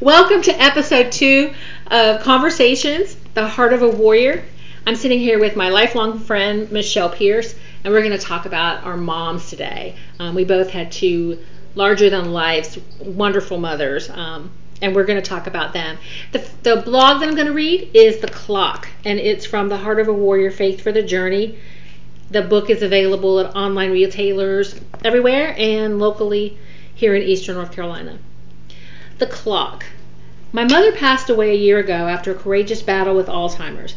Welcome to episode two of Conversations, the Heart of a Warrior. I'm sitting here with my lifelong friend, Michelle Pierce, and we're going to talk about our moms today. Um, we both had two larger than life, wonderful mothers, um, and we're going to talk about them. The, the blog that I'm going to read is The Clock, and it's from the Heart of a Warrior Faith for the Journey. The book is available at online retailers everywhere and locally here in Eastern North Carolina. The Clock. My mother passed away a year ago after a courageous battle with Alzheimer's.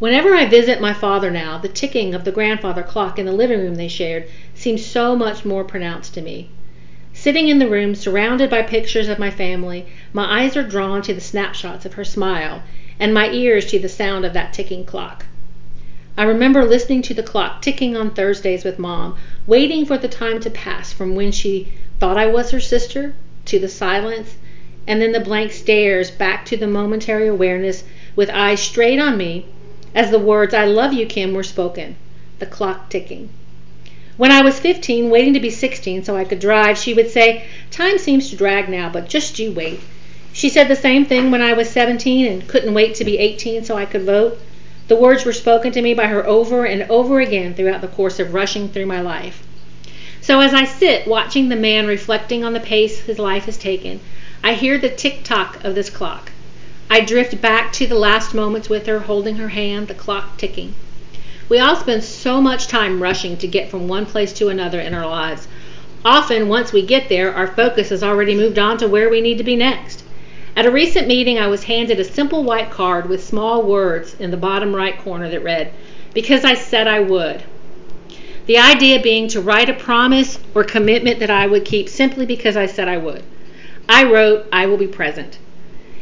Whenever I visit my father now, the ticking of the grandfather clock in the living room they shared seems so much more pronounced to me. Sitting in the room, surrounded by pictures of my family, my eyes are drawn to the snapshots of her smile, and my ears to the sound of that ticking clock. I remember listening to the clock ticking on Thursdays with Mom, waiting for the time to pass from when she thought I was her sister to the silence, and then the blank stares back to the momentary awareness with eyes straight on me as the words I love you, Kim, were spoken, the clock ticking. When I was 15, waiting to be 16 so I could drive, she would say, Time seems to drag now, but just you wait. She said the same thing when I was 17 and couldn't wait to be 18 so I could vote. The words were spoken to me by her over and over again throughout the course of rushing through my life. So as I sit watching the man reflecting on the pace his life has taken, I hear the tick tock of this clock. I drift back to the last moments with her, holding her hand, the clock ticking. We all spend so much time rushing to get from one place to another in our lives. Often, once we get there, our focus has already moved on to where we need to be next. At a recent meeting, I was handed a simple white card with small words in the bottom right corner that read, Because I said I would. The idea being to write a promise or commitment that I would keep simply because I said I would. I wrote, I will be present.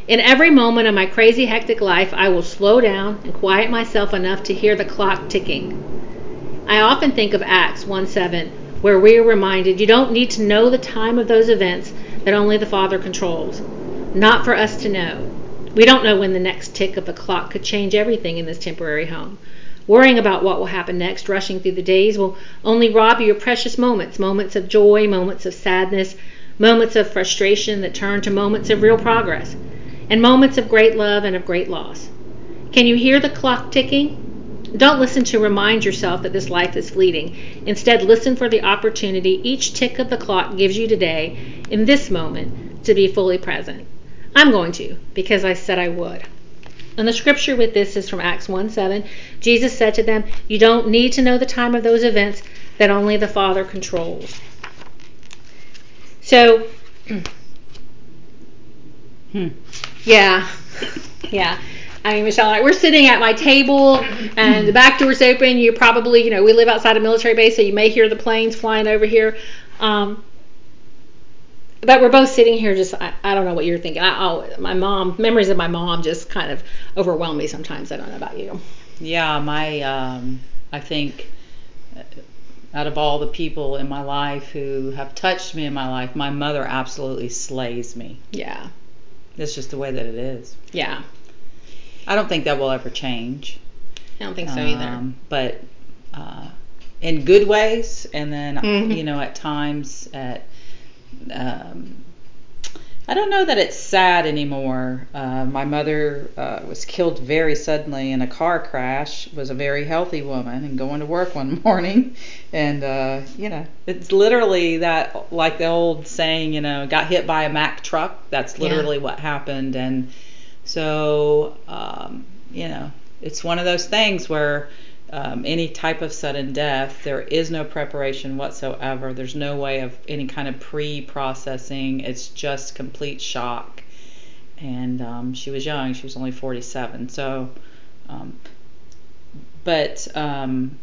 In every moment of my crazy, hectic life, I will slow down and quiet myself enough to hear the clock ticking. I often think of Acts 1 7, where we are reminded you don't need to know the time of those events that only the Father controls. Not for us to know. We don't know when the next tick of the clock could change everything in this temporary home. Worrying about what will happen next, rushing through the days, will only rob you of precious moments moments of joy, moments of sadness, moments of frustration that turn to moments of real progress and moments of great love and of great loss. Can you hear the clock ticking? Don't listen to remind yourself that this life is fleeting. Instead, listen for the opportunity each tick of the clock gives you today, in this moment, to be fully present. I'm going to, because I said I would. And the scripture with this is from Acts 1 7. Jesus said to them, You don't need to know the time of those events that only the Father controls. So, hmm. Yeah. Yeah. I mean, Michelle and I, we're sitting at my table and the back door's open. You probably, you know, we live outside a military base, so you may hear the planes flying over here. Um, but we're both sitting here just, I, I don't know what you're thinking. I, oh, my mom, memories of my mom just kind of overwhelm me sometimes. I don't know about you. Yeah, my, um, I think out of all the people in my life who have touched me in my life, my mother absolutely slays me. Yeah. It's just the way that it is. Yeah. I don't think that will ever change. I don't think so um, either. But uh, in good ways, and then mm-hmm. you know at times at um, I don't know that it's sad anymore. Uh, my mother uh, was killed very suddenly in a car crash. Was a very healthy woman and going to work one morning, and uh, you know it's literally that like the old saying, you know, got hit by a Mack truck. That's literally yeah. what happened, and so um, you know it's one of those things where um, any type of sudden death, there is no preparation whatsoever. There's no way of any kind of pre processing. It's just complete shock. And um, she was young, she was only 47. So, um, but, um,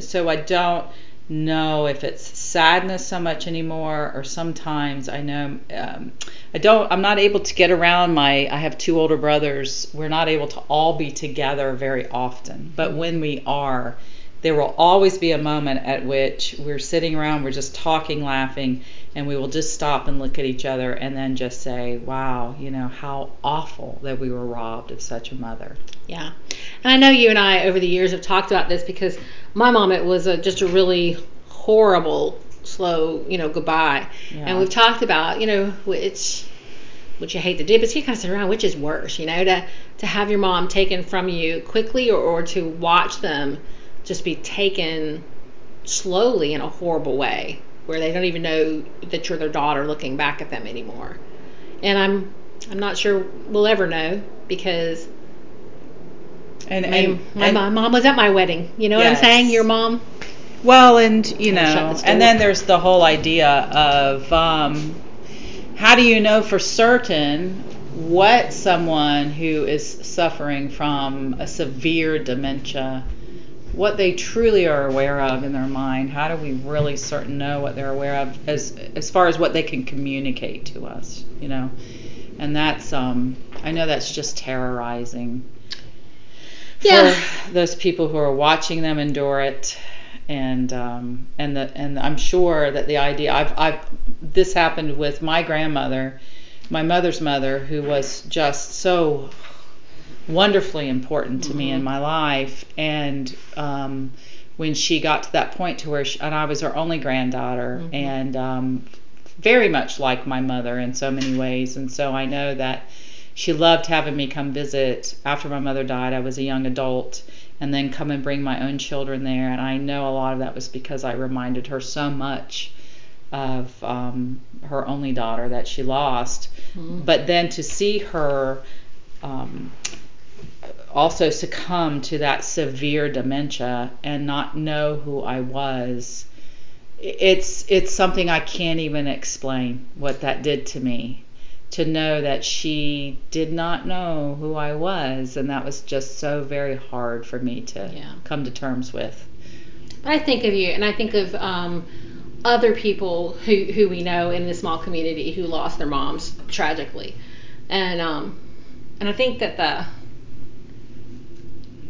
so I don't know if it's sadness so much anymore or sometimes I know um, I don't I'm not able to get around my I have two older brothers. We're not able to all be together very often. But when we are there will always be a moment at which we're sitting around we're just talking laughing and we will just stop and look at each other and then just say wow you know how awful that we were robbed of such a mother. Yeah. And I know you and I over the years have talked about this because my mom it was a, just a really horrible slow you know goodbye yeah. and we've talked about you know which which you hate to do, but you kind of sit around, which is worse, you know, to to have your mom taken from you quickly or, or to watch them just be taken slowly in a horrible way where they don't even know that you're their daughter looking back at them anymore. And I'm I'm not sure we'll ever know because and, my, and, my, and, mom was at my wedding. You know yes. what I'm saying? Your mom. Well, and you know, and then there's the whole idea of um, how do you know for certain what someone who is suffering from a severe dementia what they truly are aware of in their mind? How do we really certain know what they're aware of as as far as what they can communicate to us you know? And that's um i know that's just terrorizing yeah. for those people who are watching them endure it and um and the and i'm sure that the idea i've i've this happened with my grandmother my mother's mother who was just so wonderfully important to mm-hmm. me in mm-hmm. my life. And um, when she got to that point to where, she, and I was her only granddaughter, mm-hmm. and um, very much like my mother in so many ways. And so I know that she loved having me come visit after my mother died. I was a young adult. And then come and bring my own children there. And I know a lot of that was because I reminded her so much of um, her only daughter that she lost. Mm-hmm. But then to see her um, also succumb to that severe dementia and not know who I was. It's it's something I can't even explain what that did to me. To know that she did not know who I was, and that was just so very hard for me to yeah. come to terms with. But I think of you, and I think of um, other people who who we know in the small community who lost their moms tragically, and um, and I think that the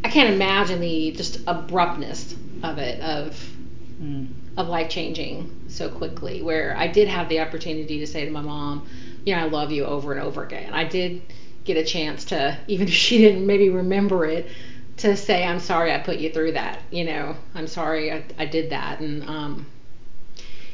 I can't imagine the just abruptness of it of mm. of life changing so quickly. Where I did have the opportunity to say to my mom, you know, I love you over and over again. I did get a chance to, even if she didn't maybe remember it, to say I'm sorry I put you through that. You know, I'm sorry I, I did that, and um,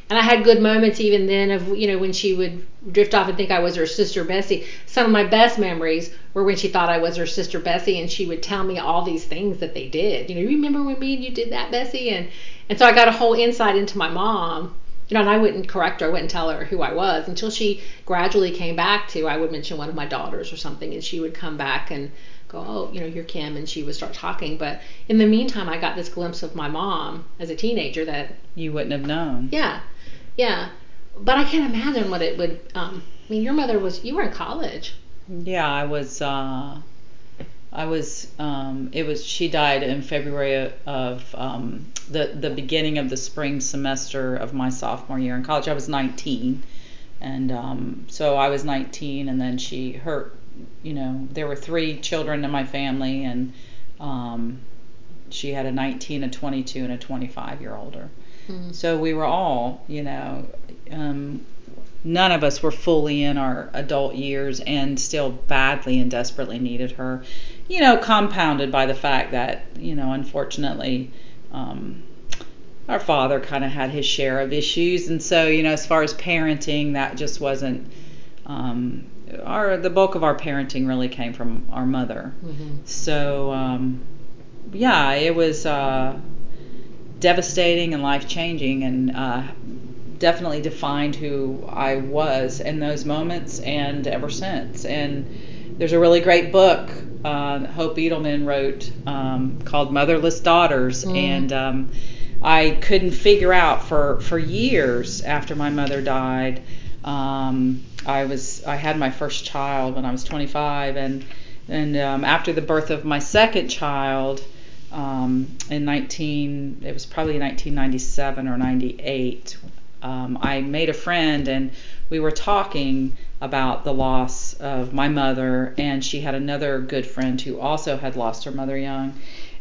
and I had good moments even then of you know when she would drift off and think I was her sister Bessie. Some of my best memories were when she thought I was her sister Bessie and she would tell me all these things that they did. You know, you remember when me and you did that, Bessie? And and so I got a whole insight into my mom. You know, and I wouldn't correct her, I wouldn't tell her who I was until she gradually came back to. I would mention one of my daughters or something, and she would come back and go, oh, you know, you're Kim, and she would start talking. But in the meantime, I got this glimpse of my mom as a teenager that you wouldn't have known. Yeah, yeah, but I can't imagine what it would. Um, I mean, your mother was you were in college. Yeah, I was. Uh, I was. Um, it was. She died in February of um, the the beginning of the spring semester of my sophomore year in college. I was 19, and um, so I was 19, and then she her. You know, there were three children in my family, and um, she had a 19, a 22, and a 25 year older. Mm-hmm. So we were all, you know, um, none of us were fully in our adult years and still badly and desperately needed her. You know, compounded by the fact that, you know, unfortunately, um, our father kind of had his share of issues, and so you know, as far as parenting, that just wasn't. Um, our the bulk of our parenting really came from our mother. Mm-hmm. So um, yeah, it was. Uh, devastating and life changing, and uh, definitely defined who I was in those moments and ever since. And there's a really great book uh, Hope Edelman wrote um, called Motherless Daughters, mm. and um, I couldn't figure out for for years after my mother died. Um, I was I had my first child when I was 25, and and um, after the birth of my second child, um, in 19, it was probably 1997 or 98. Um, I made a friend and we were talking about the loss of my mother, and she had another good friend who also had lost her mother young.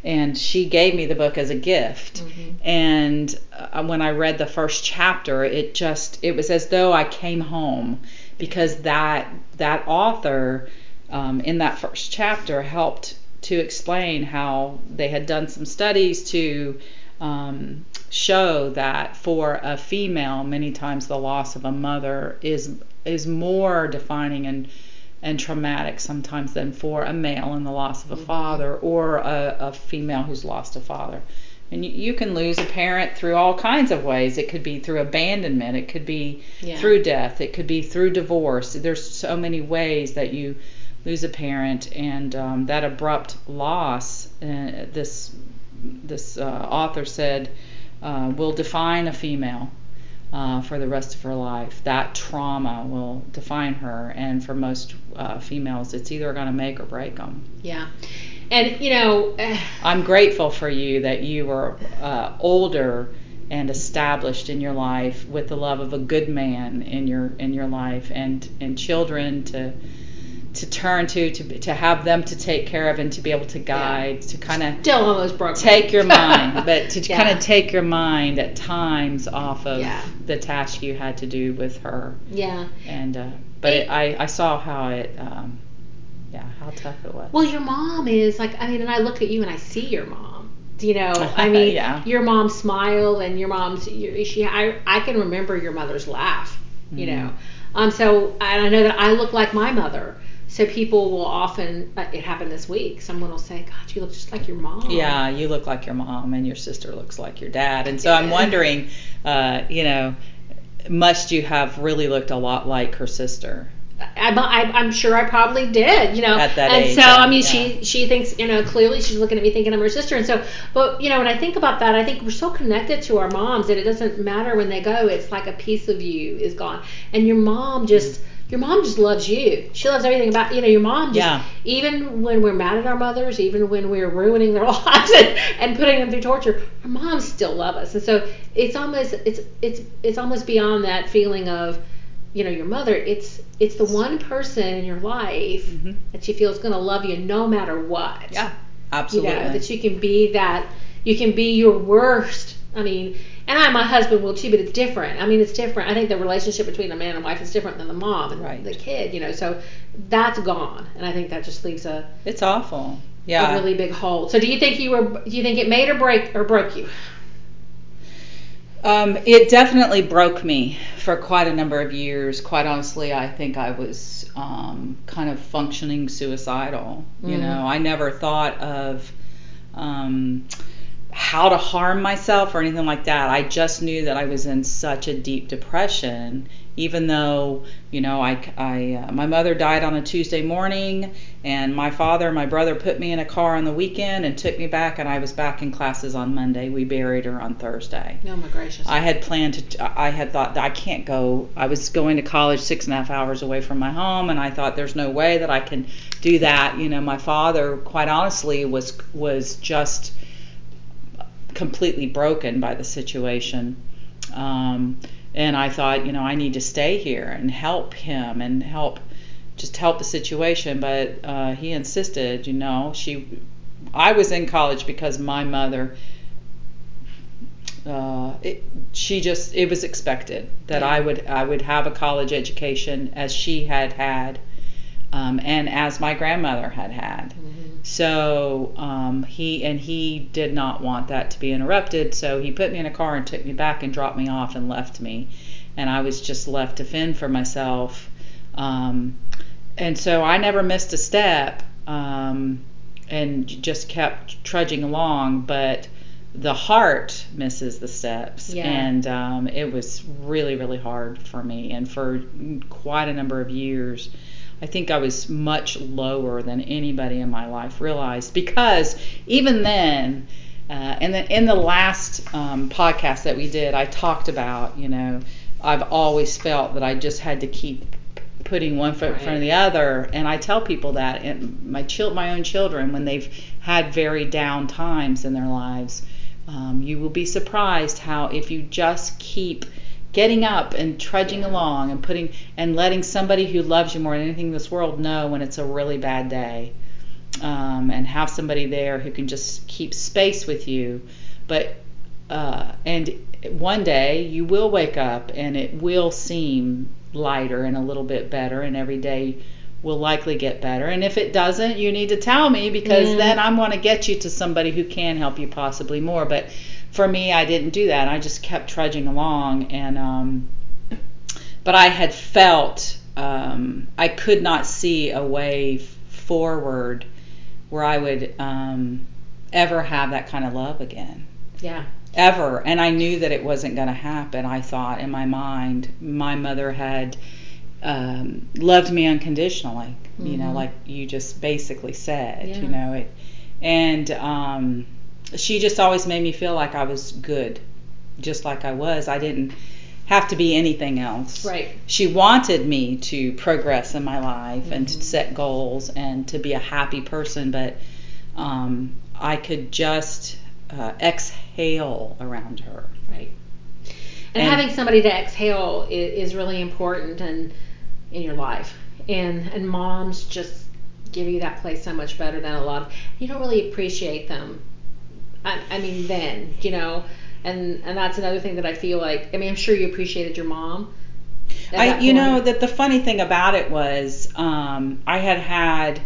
And she gave me the book as a gift. Mm-hmm. And uh, when I read the first chapter, it just it was as though I came home because that that author um, in that first chapter helped to explain how they had done some studies to um, show that for a female, many times the loss of a mother is is more defining and and traumatic sometimes than for a male in the loss of a father or a, a female who's lost a father. And you, you can lose a parent through all kinds of ways. It could be through abandonment, it could be Yeah. through death, it could be through divorce. There's so many ways that you lose a parent, and um, that abrupt loss. Uh, this this uh, author said uh, will define a female uh, for the rest of her life. That trauma will define her, and for most uh, females, it's either going to make or break them. Yeah. And you know, eh, I'm grateful for you that you were uh, older and established in your life with the love of a good man in your in your life, and and children to to turn to to to have them to take care of and to be able to guide to kind of still almost broke. take your mind, but to Yeah. kind of take your mind at times off of Yeah. the task you had to do with her. Yeah. And uh, but it, I I saw how it um, yeah how tough it was. Well, your mom is like, I mean, and I look at you and I see your mom. You know, I mean, Yeah. your mom's smile and your mom's, she, I, I can remember your mother's laugh. You Mhm. know, um, so and I know that I look like my mother. So people will often, uh, it happened this week. Someone will say, "God, you look just like your mom." Yeah, you look like your mom, and your sister looks like your dad. And so I'm wondering, uh, you know, must you have really looked a lot like her sister? I'm, I'm, I'm sure I probably did, you know. At that and age, so, I mean, yeah. she she thinks, you know, clearly she's looking at me thinking I'm her sister. And so, but you know, when I think about that, I think we're so connected to our moms that it doesn't matter when they go. It's like a piece of you is gone, and your mom just. Your mom just loves you. She loves everything about you know. Your mom just Yeah. even when we're mad at our mothers, even when we're ruining their lives and, and putting them through torture, our moms still love us. And so it's almost it's it's it's almost beyond that feeling of you know your mother it's it's the one person in your life Mhm. that you feel is going to love you no matter what Yeah, you absolutely. know that you can be that you can be your worst i mean and i my husband will too but it's different i mean it's different i think the relationship between a man and wife is different than the mom and Right. the kid you know so that's gone and i think that just leaves a, it's awful. Yeah. A really big hole so do you think you were do you think it made or break or broke you Um, it definitely broke me for quite a number of years. Quite honestly, I think I was um, kind of functioning suicidal. You Mhm. know, I never thought of um, how to harm myself or anything like that. I just knew that I was in such a deep depression. Even though, you know, I, I uh, my mother died on a Tuesday morning, and my father and my brother put me in a car on the weekend and took me back, and I was back in classes on Monday. We buried her on Thursday. oh my gracious I had planned to. I had thought that I can't go. I was going to college six and a half hours away from my home, and I thought there's no way that I can do that. You know, my father, quite honestly, was was just completely broken by the situation. Um, and I thought, you know, I need to stay here and help him and help, just help the situation. But uh, he insisted, you know, she. I was in college because my mother uh, it, she just it was expected that Yeah. I would I would have a college education as she had had, um, and as my grandmother had had. Mhm. So um, he and he did not want that to be interrupted. So he put me in a car and took me back and dropped me off and left me, and I was just left to fend for myself. Um, and so I never missed a step, um, and just kept trudging along. But the heart misses the steps, Yeah. and um, it was really really hard for me. And for quite a number of years, I think I was much lower than anybody in my life realized because even then. Uh, in the in the last um, podcast that we did, I talked about you know I've always felt that I just had to keep putting one foot in front of the other, and I tell people that and my chil- my own children when they've had very down times in their lives, um, you will be surprised how if you just keep getting up and trudging Yeah. along and putting and letting somebody who loves you more than anything in this world know when it's a really bad day um, and have somebody there who can just keep space with you but uh, and one day you will wake up and it will seem lighter and a little bit better and every day will likely get better and if it doesn't you need to tell me because Yeah. then i want to get you to somebody who can help you possibly more but for me i didn't do that i just kept trudging along and um, but i had felt um, I could not see a way forward where I would um, ever have that kind of love again. Yeah. Ever. And I knew that it wasn't going to happen. I thought in my mind, my mother had um, loved me unconditionally, mm-hmm. you know, mm-hmm. like you just basically said, yeah. you know, it, and um, she just always made me feel like I was good, just like I was. I didn't have to be anything else. Right. She wanted me to progress in my life mm-hmm. and to mm-hmm. set goals and to be a happy person, but um, I could just uh, exhale around her. Right. And, and, having somebody to exhale is, is really important and in your life. And and moms just give you that place so much better than a lot. Of, you don't really appreciate them. I, I mean, then you know and and that's another thing that I feel like. I mean, I'm sure you appreciated your mom. I, you know, that the funny thing about it was, um, I had had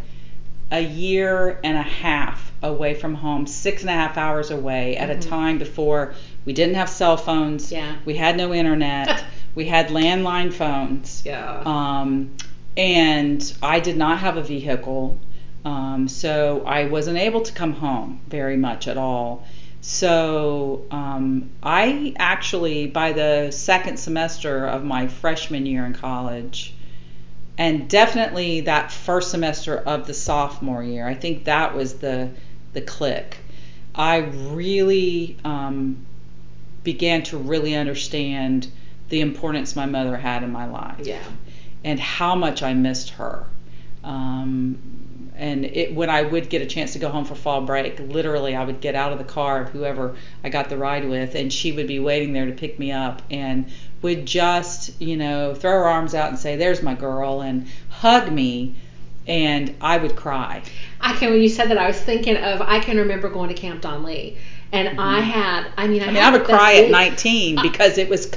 a year and a half away from home, six and a half hours away, at mm-hmm. a time before we didn't have cell phones. Yeah. We had no internet. we had landline phones. Yeah. Um, and I did not have a vehicle. Um, so I wasn't able to come home very much at all. So um, I actually, by the second semester of my freshman year in college, and definitely that first semester of the sophomore year, I think that was the the click. I really um, began to really understand the importance my mother had in my life. Yeah. And how much I missed her. Um, and it, when I would get a chance to go home for fall break, literally I would get out of the car of whoever I got the ride with, and she would be waiting there to pick me up, and would just you know throw her arms out and say, "There's my girl," and hug me, and I would cry. I can when you said that I was thinking of I can remember going to Camp Don Lee and mm-hmm. I had, I mean, I, I mean, I would cry at 19 because it was,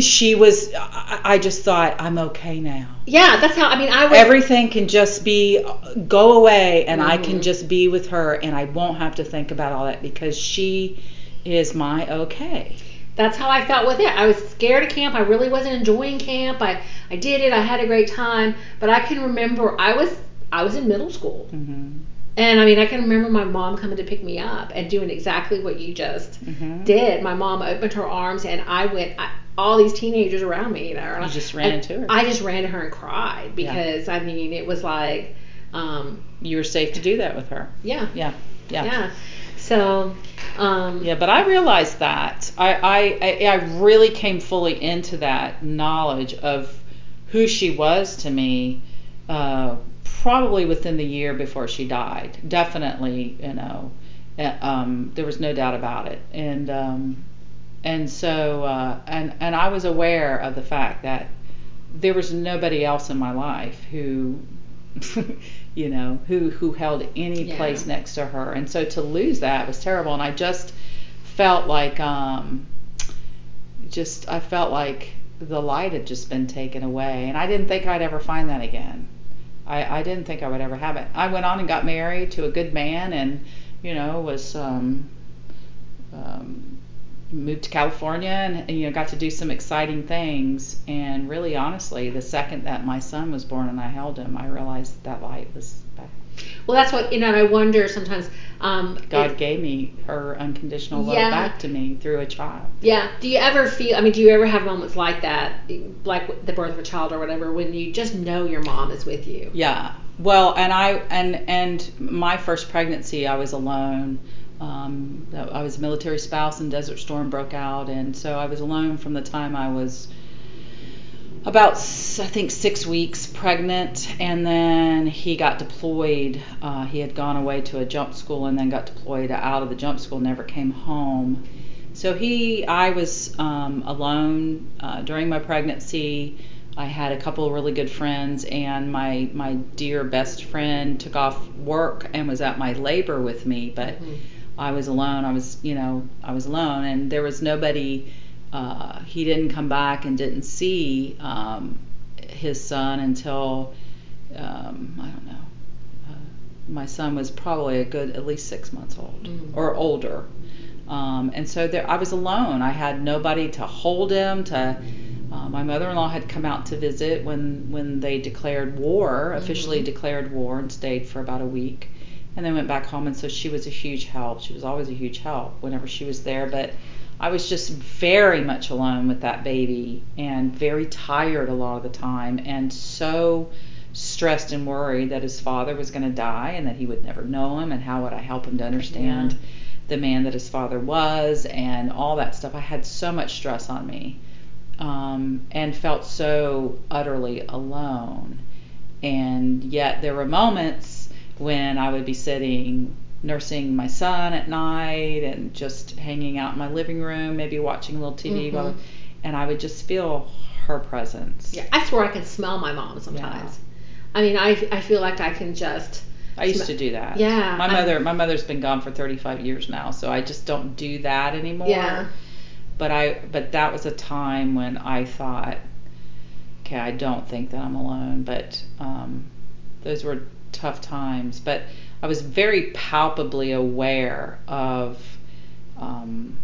she was, I just thought, I'm okay now. Yeah, that's how, I mean, I. Everything can just be, go away, and mm-hmm. I can mm-hmm. just be with her, and I won't have to think about all that because she is my okay. That's how I felt with it. I was scared of camp. I really wasn't enjoying camp. I, I did it. I had a great time. But I can remember I was I was in middle school. Mm-hmm and I mean, I can remember my mom coming to pick me up and doing exactly what you just mm-hmm. did. My mom opened her arms, and I went. I, all these teenagers around me, you know. You just ran into her. I just ran to her and cried because yeah. I mean, it was like. Um, you were safe to do that with her. Yeah. Yeah. Yeah. Yeah. So. Um, yeah, but I realized that I, I I really came fully into that knowledge of who she was to me uh, probably within the year before she died. Definitely, you know, uh, um, there was no doubt about it. And um, and so uh, and and I was aware of the fact that there was nobody else in my life who, you know, who who held any yeah. place next to her. And so to lose that was terrible. And I just felt like um, just I felt like the light had just been taken away, and I didn't think I'd ever find that again. I, I didn't think I would ever have it. I went on and got married to a good man, and you know was um, um, moved to California and, you know got to do some exciting things. And really, honestly, the second that my son was born and I held him, I realized that, that light was back. Well, that's what you know. I wonder sometimes. Um, God gave me her unconditional love yeah. back to me through a child. Yeah. Do you ever feel? I mean, do you ever have moments like that, like the birth of a child or whatever, when you just know your mom is with you? Yeah. Well, and I and and my first pregnancy, I was alone. Um, I was a military spouse, and Desert Storm broke out, and so I was alone from the time I was about I think six weeks pregnant, and then he got deployed. Uh, he had gone away to a jump school and then got deployed out of the jump school, never came home. So he, I was um, alone uh, during my pregnancy. I had a couple of really good friends, and my my dear best friend took off work and was at my labor with me, but mm-hmm. I was alone. I was, you know, I was alone, and there was nobody uh, he didn't come back and didn't see um, his son until um, I don't know. Uh, my son was probably a good at least six months old mm-hmm. or older, um, and so there I was alone. I had nobody to hold him to. Um, my mother-in-law had come out to visit when when they declared war, officially Mm-hmm. declared war, and stayed for about a week, and then went back home. And so she was a huge help. She was always a huge help whenever she was there. But I was just very much alone with that baby, and very tired a lot of the time, and so stressed and worried that his father was going to die and that he would never know him, and how would I help him to understand Yeah. the man that his father was, and all that stuff. I had so much stress on me um, and felt so utterly alone. And yet there were moments when I would be sitting nursing my son at night and just hanging out in my living room, maybe watching a little TV, Mhm. and I would just feel her presence. Yeah, I swear I can smell my mom sometimes. I mean, I, I feel like I can just. I used sm- to do that. Yeah, My I'm- mother my mother's been gone for 35 years now, so I just don't do that anymore. Yeah. But I but that was a time when I thought okay, I don't think that I'm alone, but um those were tough times, but I was very palpably aware of um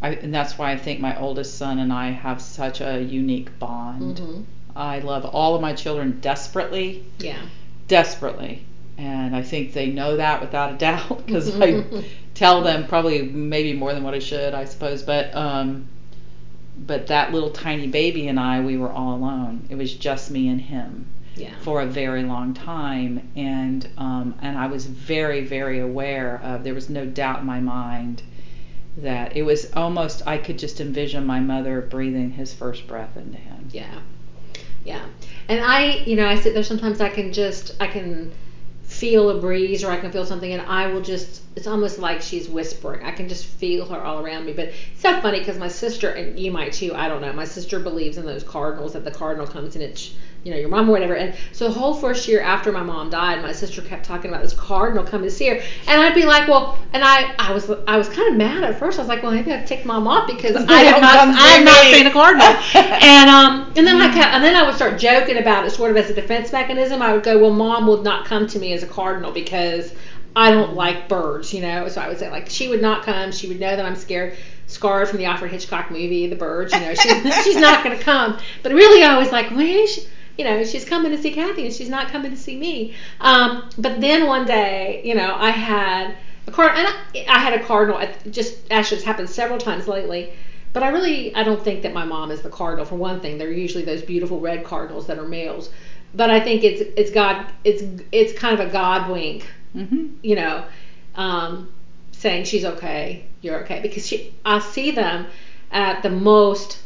I, and that's why I think my oldest son and I have such a unique bond. Mhm. I love all of my children desperately, Yeah. desperately. And I think they know that without a doubt because I tell them probably maybe more than what I should, I suppose. But um, but that little tiny baby and I, we were all alone. It was just me and him Yeah. for a very long time, and um, and I was very very aware of. There was no doubt in my mind that it was almost I could just envision my mother breathing his first breath into him. Yeah. Yeah. And I, you know, I sit there sometimes I can just I can feel a breeze or I can feel something and I will just it's almost like she's whispering. I can just feel her all around me. But it's so funny because my sister and you might too, I don't know. My sister believes in those cardinals that the cardinal comes and it's you know, your mom or whatever. And so the whole first year after my mom died, my sister kept talking about this cardinal coming to see her. And I'd be like, well, and I, I was, I was kind of mad at first. I was like, well, maybe I've ticked mom off because I am don't not, come see I am not seeing a cardinal. and um, and then I kept, and then I would start joking about it, sort of as a defense mechanism. I would go, well, mom would not come to me as a cardinal because I don't like birds, you know. So I would say like she would not come. She would know that I'm scared. Scarred from the Alfred Hitchcock movie, The Birds. You know, she, she's not going to come. But really, I was like, well, she, you know, she's coming to see Kathy, and she's not coming to see me. Um, but then one day, you know, I had a card, and I, I had a cardinal. It just actually, it's happened several times lately. But I really, I don't think that my mom is the cardinal. For one thing, they're usually those beautiful red cardinals that are males. But I think it's it's God, it's it's kind of a God wink hmm you know, um, saying she's okay, you're okay, because she, I see them at the most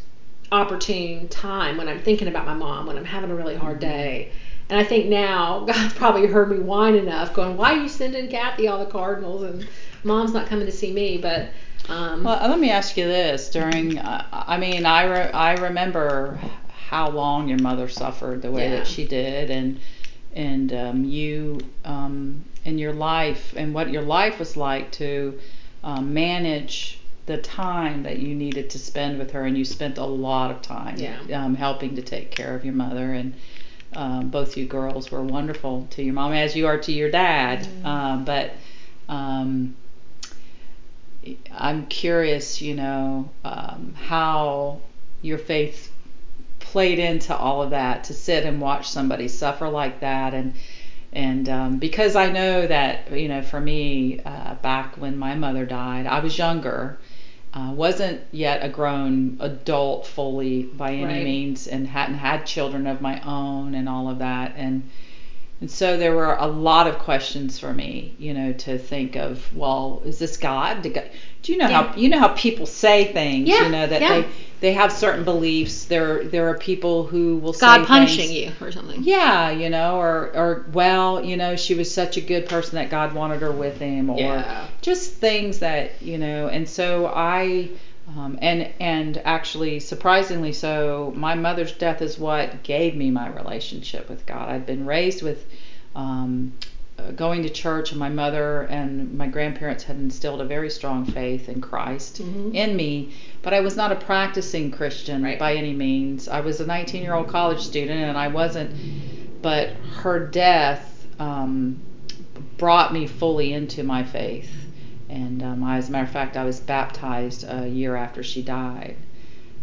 opportune time when I'm thinking about my mom, when I'm having a really hard day. And I think now God's probably heard me whine enough, going, "Why are you sending Kathy all the cardinals and mom's not coming to see me?" But um, Well, let me ask you this: during, uh, I mean, I re- I remember how long your mother suffered the way Yeah. that she did, and and um, you um, in your life and what your life was like to um, manage the time that you needed to spend with her, and you spent a lot of time Yeah. um, helping to take care of your mother, and um, both you girls were wonderful to your mom as you are to your dad, um, but. Um, I'm curious, you know, um, how your faith played into all of that to sit and watch somebody suffer like that, and and um, because I know that you know, for me, uh, back when my mother died, I was younger, uh, wasn't yet a grown adult fully by any Right. means, and hadn't had children of my own and all of that, and and so there were a lot of questions for me, you know, to think of. Well, is this God? God do you know Yeah. how you know how people say things? Yeah, You know that yeah. they they have certain beliefs. There there are people who will say God punishing things, you or something. Yeah, you know, or or well, you know, she was such a good person that God wanted her with him, or Yeah. just things that you know. And so I. Um, and and actually, surprisingly so, my mother's death is what gave me my relationship with God. I'd been raised with um, going to church, and my mother and my grandparents had instilled a very strong faith in Christ Mhm. in me. But I was not a practicing Christian Right. by any means. I was a 19 year old college student, and I wasn't. But her death um, brought me fully into my faith. And um, I, as a matter of fact, I was baptized a year after she died,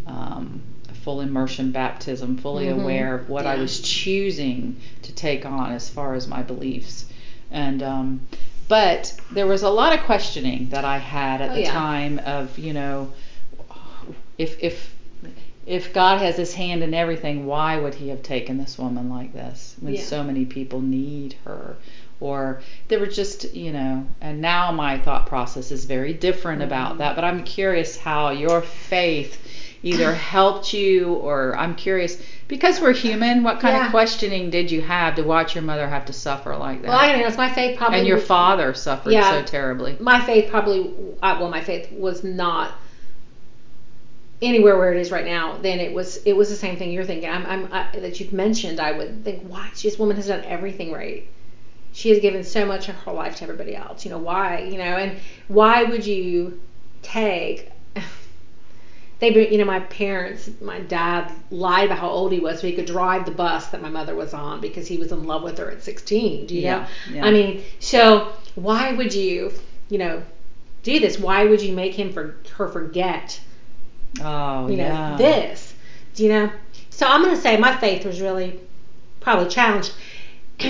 um, full immersion baptism, fully Mhm. aware of what I was choosing to take on as far as my beliefs. And um, but there was a lot of questioning that I had at Oh, the yeah. time of you know if if if God has His hand in everything, why would He have taken this woman like this when Yeah. so many people need her? Or there were just, you know, and now my thought process is very different about Mhm. that. But I'm curious how your faith either helped you, or I'm curious because we're human. What kind Yeah. of questioning did you have to watch your mother have to suffer like that? Well, I be honest, my faith probably and your father suffered Yeah. so terribly. my faith probably uh, well my faith was not anywhere where it is right now then it was it was the same thing you're thinking i'm, I'm I, that you've mentioned i would think why this woman has done everything right she has given so much of her life to everybody else you know why you know and why would you take they you know my parents my dad lied about how old he was so he could drive the bus that my mother was on because he was in love with her at 16 do you Yeah, know yeah. i mean so why would you you know do this why would you make him for her forget Oh, you know yeah. this do you know so i'm going to say my faith was really probably challenged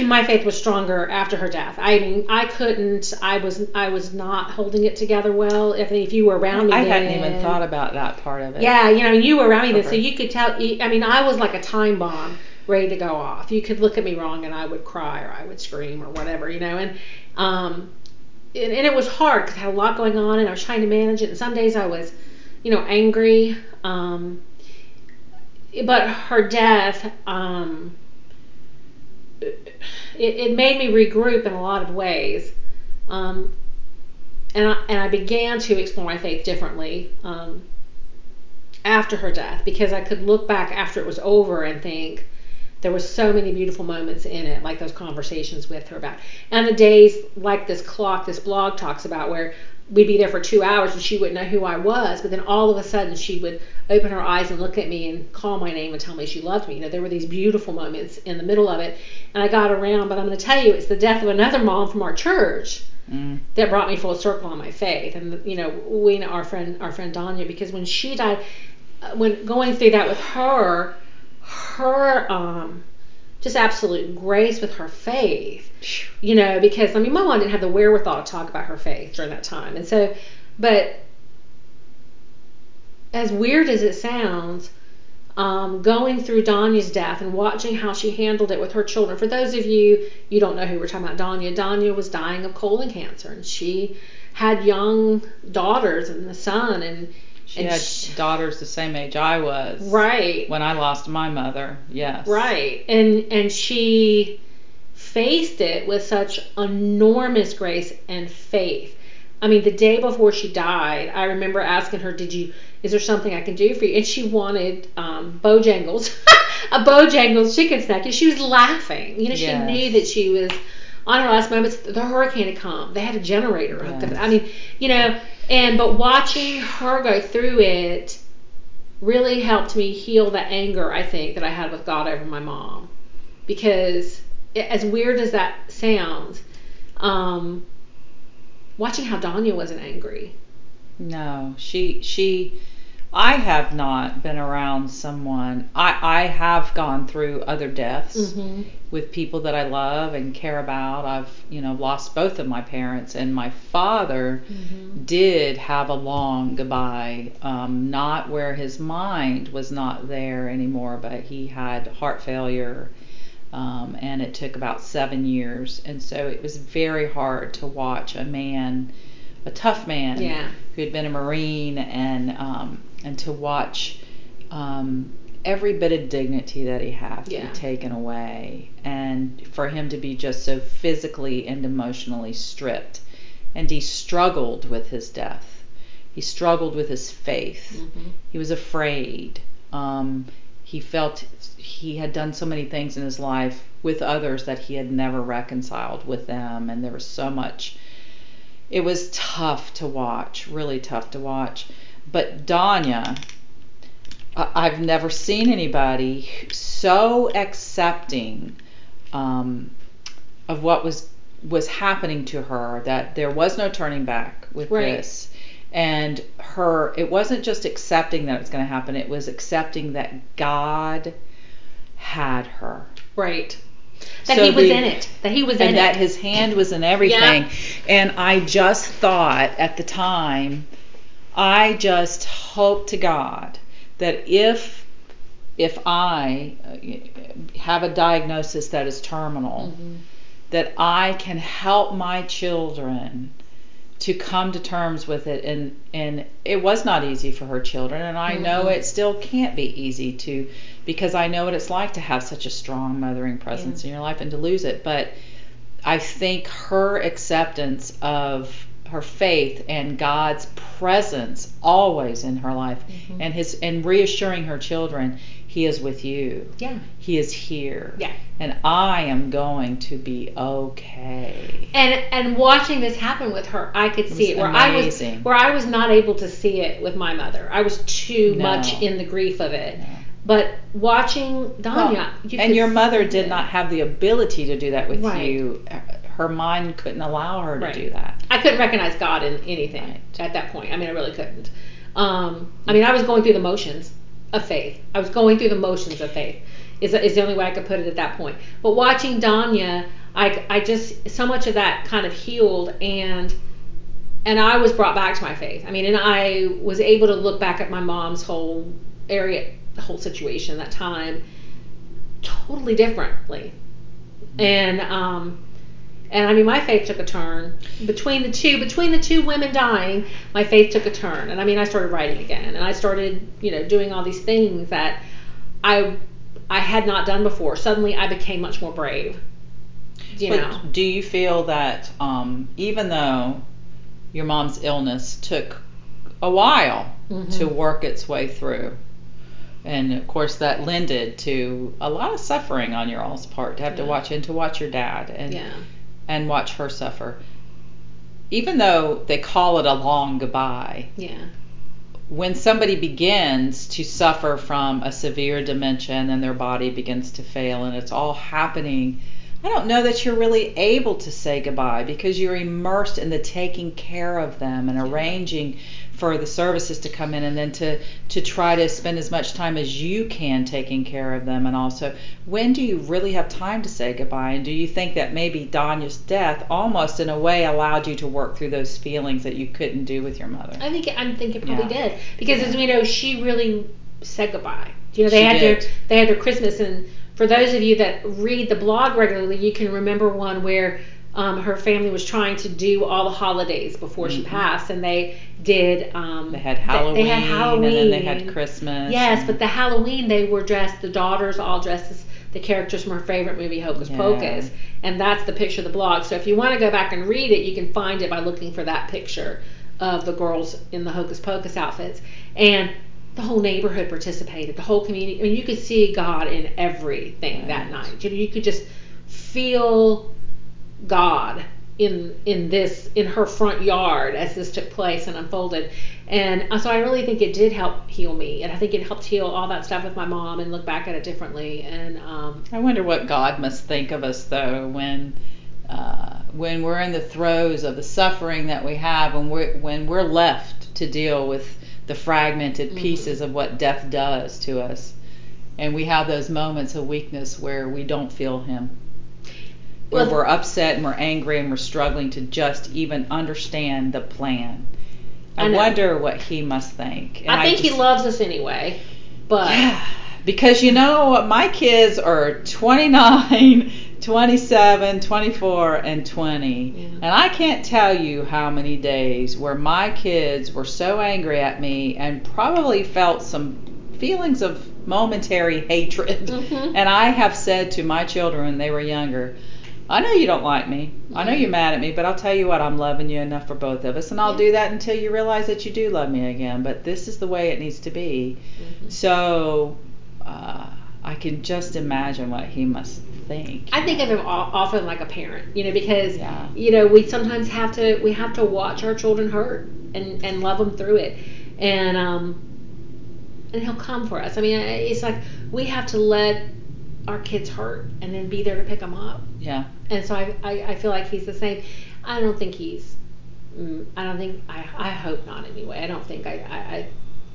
my faith was stronger after her death i mean i couldn't i was i was not holding it together well if, if you were around me I then, hadn't even thought about that part of it. yeah, you know, you were around me then, so you could tell. I mean, I was like a time bomb ready to go off. You could look at me wrong, and I would cry or I would scream or whatever, you know. And um, and, and it was hard because I had a lot going on, and I was trying to manage it. And some days I was, you know, angry. Um, but her death, um, it, it made me regroup in a lot of ways. Um, and I, and I began to explore my faith differently um, after her death because I could look back after it was over and think there were so many beautiful moments in it, like those conversations with her about, and the days like this clock, this blog talks about where we'd be there for two hours and she wouldn't know who I was, but then all of a sudden she would open her eyes and look at me and call my name and tell me she loved me. You know, there were these beautiful moments in the middle of it, and I got around. But I'm going to tell you, it's the death of another mom from our church Mm. that brought me full circle on my faith. And you know, we know our friend our friend Danya because when she died, uh, when going through that with her, her um, just absolute grace with her faith. You know, because I mean, my mom didn't have the wherewithal to talk about her faith during that time, and so, but as weird as it sounds, um, going through Danya's death and watching how she handled it with her children. For those of you you don't know who we're talking about, Danya. Danya was dying of colon cancer, and she had young daughters and a son, and She and had she- daughters the same age I was. right, When I lost my mother, yes. right, and and she faced it with such enormous grace and faith. I mean, the day before she died, I remember asking her, "Did you? Is there something I can do for you?" And she wanted um, Bojangles, a Bojangles chicken snack, and she was laughing. You know, she Yes. knew that she was on her last moments. The hurricane had come. They had a generator hooked up. I mean, you know, and but watching her go through it really helped me heal the anger I think that I had with God over my mom, because as weird as that sounds, um, watching how Danya wasn't angry. No, she she I have not been around someone I I have gone through other deaths Mm-hmm. with people that I love and care about. I've, you know, lost both of my parents and my father Mm-hmm. did have a long goodbye, um, not where his mind was not there anymore, but he had heart failure, um, and it took about seven years, and so it was very hard to watch a man, a tough man, Yeah. who had been a marine, and um, and to watch um, every bit of dignity that he had Yeah. be taken away, and for him to be just so physically and emotionally stripped and he struggled with his death. He struggled with his faith. Mm-hmm. He was afraid. Um, he felt he had done so many things in his life with others that he had never reconciled with them, and there was so much. It was tough to watch, really tough to watch. But Danya, I've never seen anybody so accepting um, of what was was happening to her that there was no turning back with Right. this and her it wasn't just accepting that it's going to happen it was accepting that god had her Right. That So he was the- in it. That he was in it. and that his hand was in everything and i just thought at the time i just hope to god that if if i uh, have a diagnosis that is terminal Mhm. that I can help my children to come to terms with it and and it was not easy for her children and I know Mhm. it still can't be easy to because I know what it's like to have such a strong mothering presence in your life and to lose it but I think her acceptance of her faith and God's presence always in her life Mhm. and his and reassuring her children he is with you Yeah. he is here Yeah. and I am going to be okay. And and watching this happen with her, I could see was it where I was where I was not able to see it with my mother. I was too No. much in the grief of it. No. But watching Danya, Well, you and your mother did it. not have the ability to do that with Right. you. Her mind couldn't allow her to Right. do that. I couldn't recognize God in anything Right. at that point. I mean, I really couldn't. Um, I mean, I was going through the motions of faith. I was going through the motions of faith. Is, is the only way I could put it at that point. But watching Danya, I, I just so much of that kind of healed and and I was brought back to my faith. I mean, and I was able to look back at my mom's whole area, the whole situation that time, totally differently. And um, and I mean, my faith took a turn between the two. Between the two women dying, my faith took a turn. And I mean, I started writing again, and I started, you know, doing all these things that I I had not done before. Suddenly, I became much more brave. You but know. do you feel that um, even though your mom's illness took a while Mhm. to work its way through, and of course that lended to a lot of suffering on your all's part to have to watch and to watch your dad and Yeah. And watch her suffer. Even though they call it a long goodbye, Yeah. when somebody begins to suffer from a severe dementia and then their body begins to fail and it's all happening, I don't know that you're really able to say goodbye because you're immersed in the taking care of them and arranging for the services to come in and then to to try to spend as much time as you can taking care of them and also when do you really have time to say goodbye and do you think that maybe Danya's death almost in a way allowed you to work through those feelings that you couldn't do with your mother? I think I think it probably Yeah. did because as we know, she really said goodbye. You know, they She had did. their they had their Christmas, and for those of you that read the blog regularly, you can remember one where um, her family was trying to do all the holidays before she Mhm. passed, and they did. Um, They had Halloween, They, had Halloween, and then they had Christmas. Yes, and- but the Halloween they were dressed. The daughters all dressed as the characters from her favorite movie, Hocus Yeah. Pocus, and that's the picture of the blog. So if you want to go back and read it, you can find it by looking for that picture of the girls in the Hocus Pocus outfits, and the whole neighborhood participated. The whole community. I mean, you could see God in everything that night. You, know, you could just feel God in in this in her front yard as this took place and unfolded. And uh, so I really think it did help heal me, and I think it helped heal all that stuff with my mom and look back at it differently. And um, I wonder what God must think of us though when uh, when we're in the throes of the suffering that we have, when we're when we're left to deal with the fragmented Mhm. pieces of what death does to us, and we have those moments of weakness where we don't feel Him, where Well- we're upset and we're angry and we're struggling to just even understand the plan. I, I wonder what He must think. And I think he just- loves us anyway. But yeah, because you know, my kids are 29, 27, 24, and 20. Yeah. And I can't tell you how many days where my kids were so angry at me and probably felt some feelings of momentary hatred. Mhm. And I have said to my children when they were younger, I know you don't like me. I know you're mad at me, but I'll tell you what, I'm loving you enough for both of us. And I'll Yeah. do that until you realize that you do love me again. But this is the way it needs to be. Mhm. So uh, I can just imagine what he must think. I think of him often like a parent, you know, because Yeah. you know we sometimes have to we have to watch our children hurt and and love them through it, and um and he'll come for us. I mean, it's like we have to let our kids hurt and then be there to pick them up. Yeah. And so I I, I feel like he's the same. I don't think he's mm, I don't think I, I hope not anyway. I don't think I I, I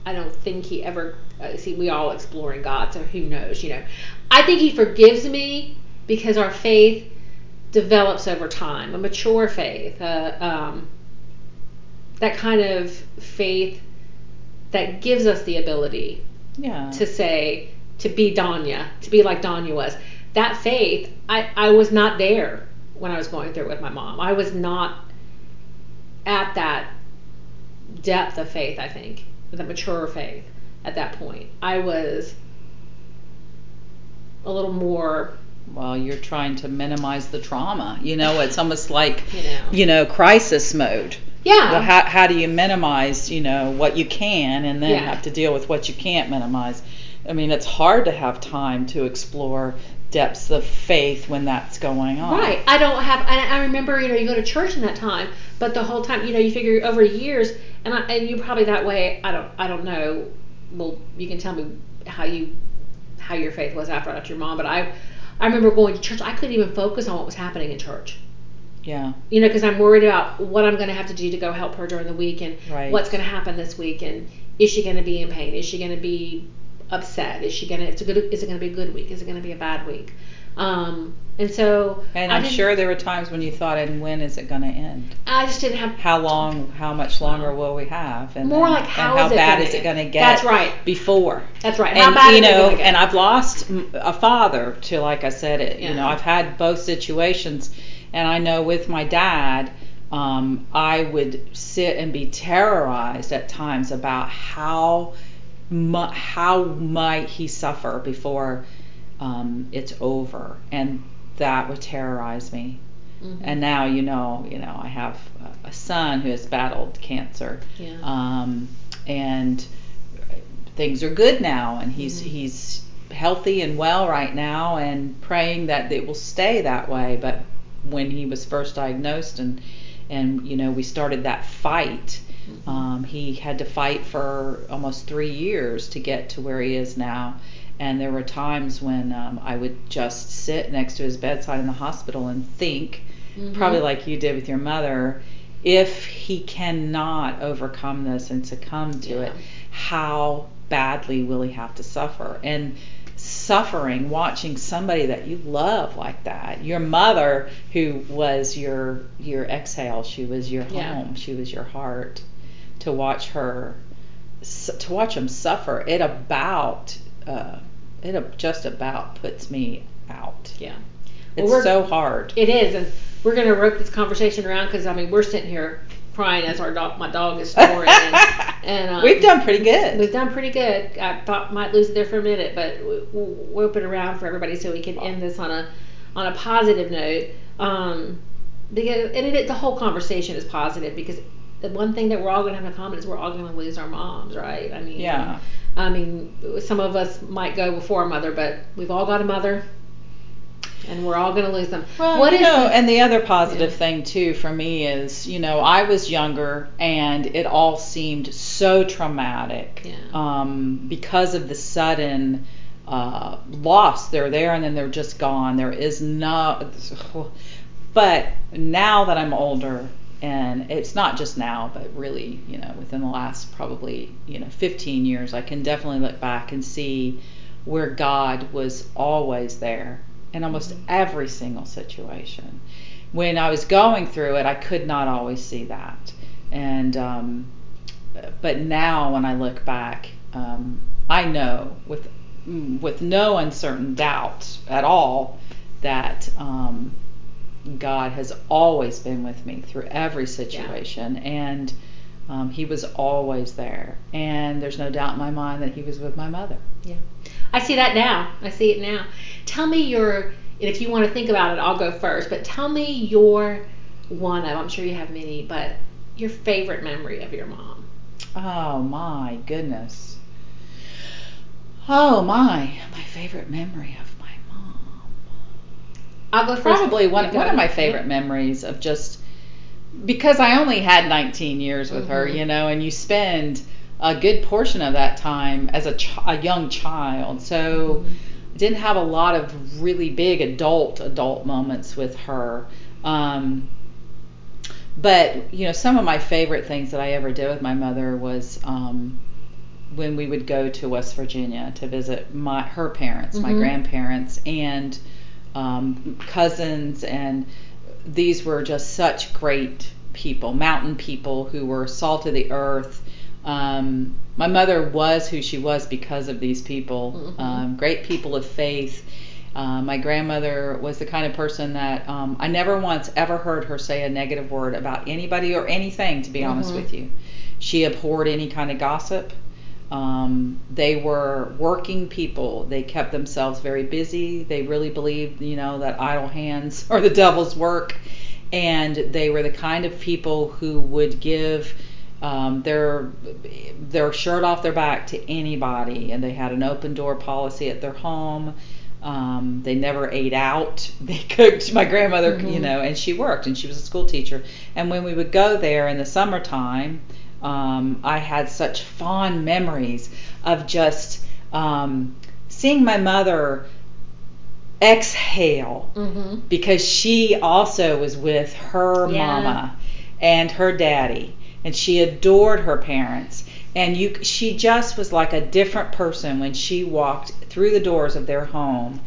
I don't think he ever uh, see we all exploring God, so who knows, you know. I think he forgives me because our faith develops over time, a mature faith, uh, um, that kind of faith that gives us the ability Yeah. to say to be Danya, to be like Danya was. That faith, I, I was not there when I was going through it with my mom. I was not at that depth of faith, I think, the mature faith at that point. I was a little more, well, you're trying to minimize the trauma. You know, it's almost like you know. you know crisis mode. Yeah. Well, how how do you minimize you know what you can and then Yeah. have to deal with what you can't minimize? I mean, it's hard to have time to explore depths of faith when that's going on. Right. I don't have. I, I remember, you know, you go to church in that time, but the whole time, you know, you figure over years, and I, and you're probably that way. I don't. I don't know. Well, you can tell me how you how your faith was after after your mom, but I I remember going to church. I couldn't even focus on what was happening in church. Yeah. You know, because I'm worried about what I'm going to have to do to go help her during the week, and Right. what's going to happen this week, and is she going to be in pain? Is she going to be upset? Is she to? It's a good. Is it going to be a good week? Is it going to be a bad week? Um, and so And I I'm sure there were times when you thought, and when is it going to end? I just didn't have How long? How much longer will we have? And More then- like, how and how is it bad gonna is it going to get? That's right. Before. That's right. and How bad you know, gonna and I've lost a father to, like I said, it. You know, I've had both situations, and I know with my dad, um, I would sit and be terrorized at times about how mu- how might he suffer before um, it's over, and that would terrorize me. Mhm. And now, you know, you know, I have a- son who has battled cancer yeah. um, and things are good now and he's Mhm. he's healthy and well right now and praying that it will stay that way but when he was first diagnosed and and you know we started that fight. Um, he had to fight for almost three years to get to where he is now and there were times when um, I would just sit next to his bedside in the hospital and think Mhm. probably like you did with your mother, if he cannot overcome this and succumb to Yeah. it, how badly will he have to suffer? And suffering, watching somebody that you love like that, your mother who was your your exhale, she was your Yeah. home, she was your heart, to watch her, to watch him suffer, it about, uh, it just about puts me out. yeah. It's we're- so hard. It is, and we're gonna rope this conversation around because I mean we're sitting here crying as our dog, my dog is snoring, and, and um, We've done pretty good. We've done pretty good. I thought might lose it there for a minute, but we- we'll rope it around for everybody so we can end this on a on a positive note. Um, because and it, the whole conversation is positive because the one thing that we're all going to have in common is we're all going to lose our moms, right? I mean, Yeah. I mean, some of us might go before a mother, but we've all got a mother, and we're all going to lose them. Well, What you is know, the- and the other positive Yeah. thing too for me is, you know, I was younger and it all seemed so traumatic Yeah. um, because of the sudden uh, loss. They're there and then they're just gone. There is no. But now that I'm older, and it's not just now, but really, you know, within the last probably, you know, 15 years, I can definitely look back and see where God was always there in almost every single situation. When I was going through it, I could not always see that. And, um, but now when I look back, um, I know with with no uncertain doubt at all that um, God has always been with me through every situation, and um, He was always there. And there's no doubt in my mind that He was with my mother. Yeah. I see that now. I see it now. Tell me your, and if you want to think about it, I'll go first, but tell me your one of, I'm sure you have many, but your favorite memory of your mom. Oh my goodness. Oh my, my favorite memory of. I'll go first. Probably one, one of my favorite memories of just because I only had 19 years with her, Mhm. you know, and you spend a good portion of that time as a, ch- a young child. So Mhm. I didn't have a lot of really big adult adult moments with her. Um, but you know, some of my favorite things that I ever did with my mother was um, when we would go to West Virginia to visit my her parents, mm-hmm. my grandparents, and um, cousins, and these were just such great people, mountain people who were salt of the earth. Um, my mother was who she was because of these people, mm-hmm. um, great people of faith. Uh, my grandmother was the kind of person that um, I never once ever heard her say a negative word about anybody or anything, to be mm-hmm. honest with you. She abhorred any kind of gossip. Um, they were working people. They kept themselves very busy. They really believed, you know, that idle hands are the devil's work. And they were the kind of people who would give um, their their shirt off their back to anybody. And they had an open door policy at their home. Um, they never ate out. They cooked. My grandmother, mm-hmm. you know, and she worked, and she was a school teacher. And when we would go there in the summertime, um, I had such fond memories of just um, seeing my mother exhale mm-hmm. because she also was with her yeah. mama and her daddy, and she adored her parents. And you, she just was like a different person when she walked through the doors of their home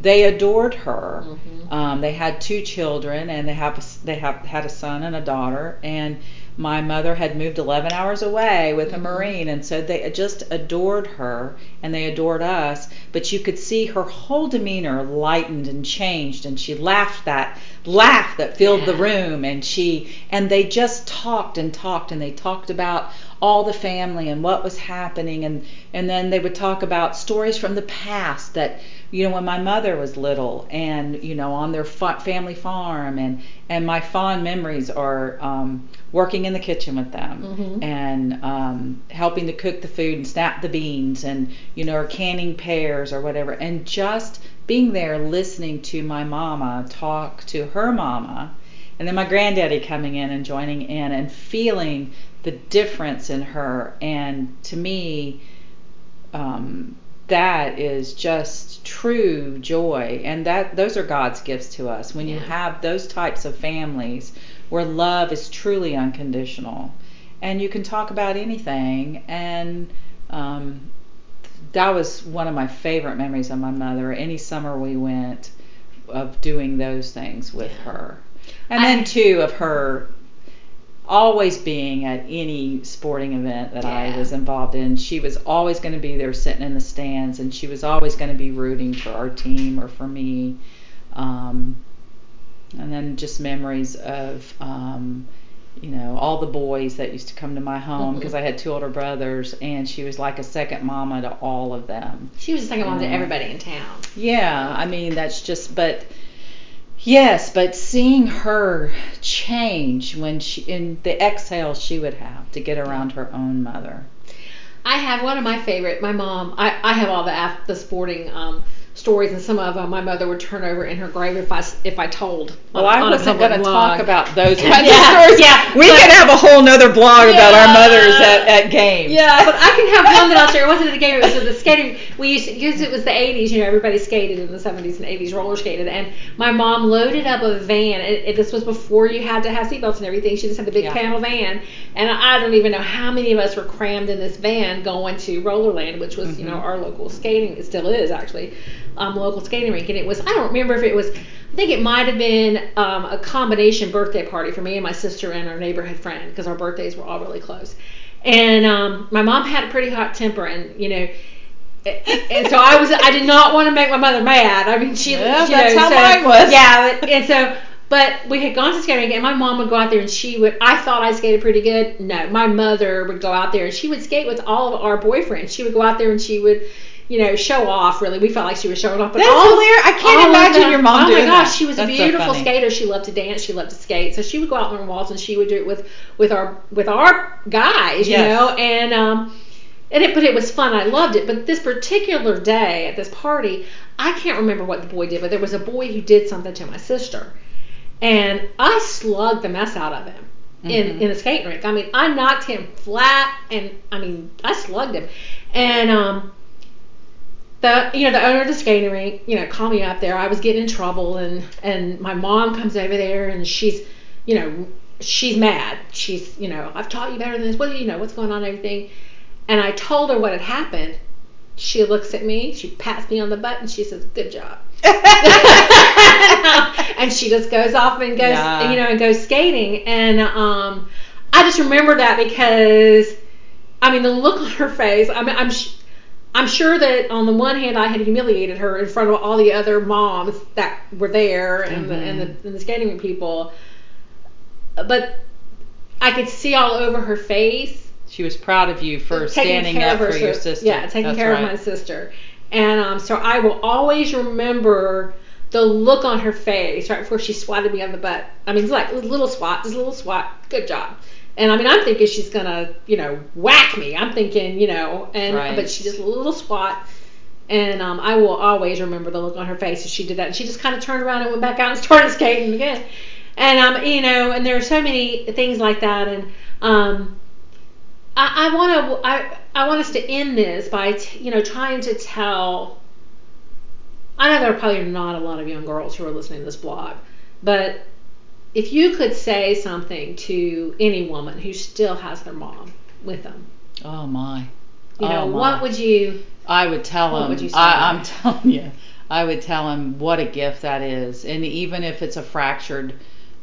they adored her. Mm-hmm. Um, they had two children, and they have a, they have had a son and a daughter. And my mother had moved 11 hours away with a mm-hmm. Marine, and so they just adored her and they adored us. But you could see her whole demeanor lightened and changed, and she laughed that laugh that filled yeah. the room, and she and they just talked and talked, and they talked about all the family and what was happening, and and then they would talk about stories from the past that you know when my mother was little and you know on their fa- family farm and and my fond memories are um, working in the kitchen with them mm-hmm. and um, helping to cook the food and snap the beans and you know or canning pears or whatever and just being there listening to my mama talk to her mama and then my granddaddy coming in and joining in and feeling the difference in her and to me um, that is just true joy and that those are God's gifts to us when yeah. you have those types of families where love is truly unconditional and you can talk about anything and um, that was one of my favorite memories of my mother any summer we went of doing those things with yeah. her and then too of her always being at any sporting event that yeah. I was involved in. She was always going to be there sitting in the stands, and she was always going to be rooting for our team or for me. Um, and then just memories of, um, you know, all the boys that used to come to my home because I had two older brothers, and she was like a second mama to all of them. She was a second mom to everybody in town. Yeah, I mean, that's just, but Yes, but seeing her change when she in the exhale she would have to get around her own mother. I have one of my favorite. My mom. I, I have all the the sporting um, stories, and some of them my mother would turn over in her grave if I if I told. Well, on, I wasn't going to talk about those kinds yeah, of stories. Yeah, we could have a whole nother blog yeah, about our mothers at, at games. Yeah, but I can have one that I'll share. It wasn't at a game; it was at the skating. We used to, because it was the '80s. You know, everybody skated in the '70s and '80s, roller skated, and my mom loaded up a van. It, it, this was before you had to have seatbelts and everything. She just had the big yeah. panel van, and I don't even know how many of us were crammed in this van going to Rollerland, which was mm-hmm. you know our local skating. It still is actually um, local skating rink, and it was I don't remember if it was I think it might have been um, a combination birthday party for me and my sister and our neighborhood friend because our birthdays were all really close. And um, my mom had a pretty hot temper, and you know. and so I was, I did not want to make my mother mad. I mean, she, yeah, you that's know, how so, mine was. Yeah, but, and so, but we had gone to skating, and my mom would go out there, and she would. I thought I skated pretty good. No, my mother would go out there, and she would skate with all of our boyfriends. She would go out there, and she would you know, show off. Really, we felt like she was showing off. But That's all, hilarious. I can't imagine your mom oh my gosh, that. she was That's a beautiful so skater. She loved to dance. She loved to skate. So she would go out on the walls and she would do it with with our with our guys, you yes. know, and um. And it, but it was fun. I loved it. But this particular day at this party, I can't remember what the boy did, but there was a boy who did something to my sister, and I slugged the mess out of him in mm-hmm. in a skate rink. I mean, I knocked him flat, and I mean, I slugged him, and um, the you know the owner of the skating rink you know called me up there. I was getting in trouble and and my mom comes over there and she's you know she's mad. She's, you know, I've taught you better than this. What do you know? What's going on? Everything. And I told her what had happened. She looks at me. She pats me on the butt and she says, "Good job." and she just goes off and goes, Yeah. you know, and goes skating. And um, I just remember that because, I mean, the look on her face. I mean, I'm. Sh- I'm sure that on the one hand I had humiliated her in front of all the other moms that were there and the and the, and the skating rink people, but I could see all over her face She was proud of you for standing up for your sister. Yeah, taking That's care right. of my sister, and um, so I will always remember the look on her face right before she swatted me on the butt. I mean, it's like a little swat, just a little swat. Good job. And I mean, I'm thinking she's gonna, you know, whack me. I'm thinking, you know, and Right. but she just a little swat. And um, I will always remember the look on her face as she did that. And she just kind of turned around and went back out and started skating again. And um, you know, and there are so many things like that. And um, I, I want to I, I want us to end this by t- you know trying to tell. I know there are probably not a lot of young girls who are listening to this blog, but if you could say something to any woman who still has their mom with them, Oh my. you know, Oh, my. what would you? I would tell him. would you say? I, I'm telling you, I would tell them what a gift that is, and even if it's a fractured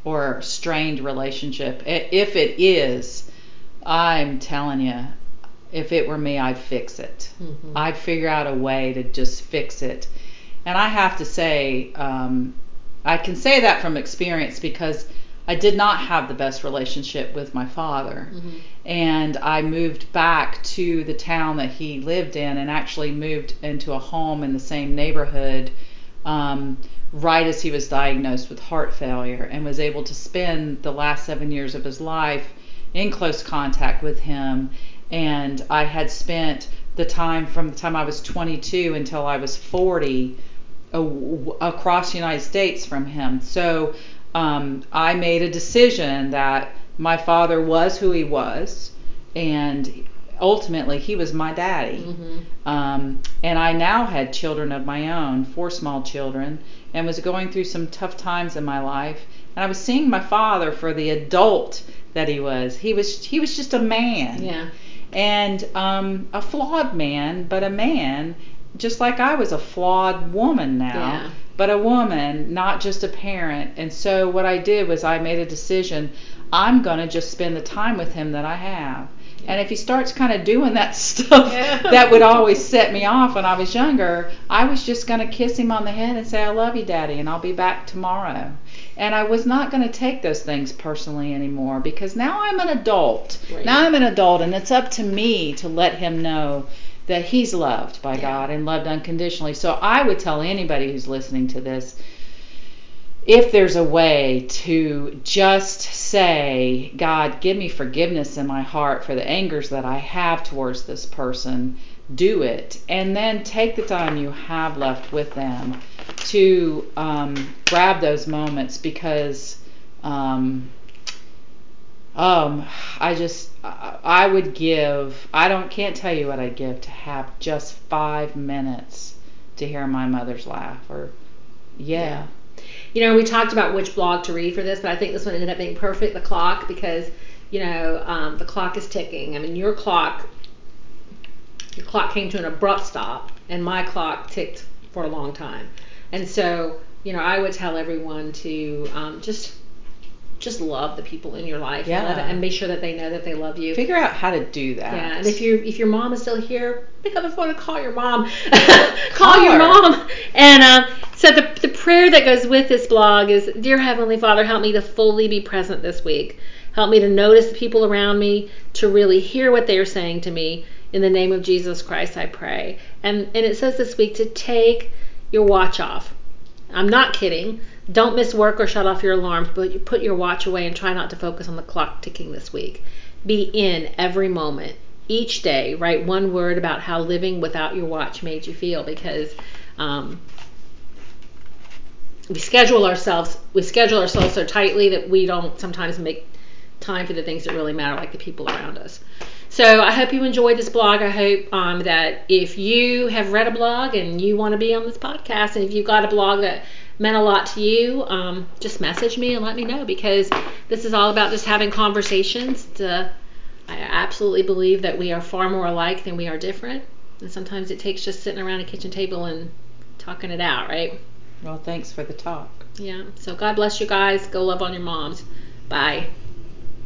or strained relationship, if it is, I'm telling you, if it were me, I'd fix it. Mhm. I'd figure out a way to just fix it. And I have to say, um, I can say that from experience because I did not have the best relationship with my father Mhm. and I moved back to the town that he lived in and actually moved into a home in the same neighborhood um, right as he was diagnosed with heart failure and was able to spend the last seven years of his life in close contact with him. And I had spent the time from the time I was 22 until I was 40 a- across the United States from him. So um, I made a decision that my father was who he was, and ultimately he was my daddy. Mhm. Um, and I now had children of my own, four small children, and was going through some tough times in my life. And I was seeing my father for the adult that he was. He was he was just a man Yeah. and um, a flawed man, but a man, just like I was a flawed woman now, Yeah. but a woman, not just a parent. And so what I did was I made a decision. I'm going to just spend the time with him that I have. And if he starts kind of doing that stuff Yeah. that would always set me off when I was younger, I was just going to kiss him on the head and say, I love you, Daddy, and I'll be back tomorrow. And I was not going to take those things personally anymore because now I'm an adult. Right. Now I'm an adult, and it's up to me to let him know that he's loved by Yeah. God and loved unconditionally. So I would tell anybody who's listening to this if there's a way to just say, God, give me forgiveness in my heart for the angers that I have towards this person, do it. And then take the time you have left with them to um, grab those moments because. Um, um, I just, I would give, I don't, can't tell you what I'd give to have just five minutes to hear my mother's laugh or, yeah. You know, we talked about which blog to read for this, but I think this one ended up being perfect. The clock, because you know um, the clock is ticking. I mean, your clock, your clock came to an abrupt stop, and my clock ticked for a long time. And so, you know, I would tell everyone to um, just, just love the people in your life, Yeah. and, and make sure that they know that they love you. Figure out how to do that. Yeah, and if you if your mom is still here, pick up the phone and call your mom. call Call your her. mom. And um, so the the prayer that goes with this blog is, dear Heavenly Father, help me to fully be present this week. Help me to notice the people around me, to really hear what they are saying to me. In the name of Jesus Christ, I pray. And and it says this week to take your watch off. I'm not kidding. Don't miss work or shut off your alarms, but put your watch away and try not to focus on the clock ticking this week. Be in every moment. Each day, write one word about how living without your watch made you feel because um, we schedule ourselves we schedule ourselves so tightly that we don't sometimes make time for the things that really matter, like the people around us. So I hope you enjoyed this blog. I hope um, that if you have read a blog and you want to be on this podcast, and if you've got a blog that meant a lot to you, um, just message me and let me know because this is all about just having conversations. To, I absolutely believe that we are far more alike than we are different, and sometimes it takes just sitting around a kitchen table and talking it out, right? Well, thanks for the talk. Yeah. So God bless you guys. Go love on your moms. Bye.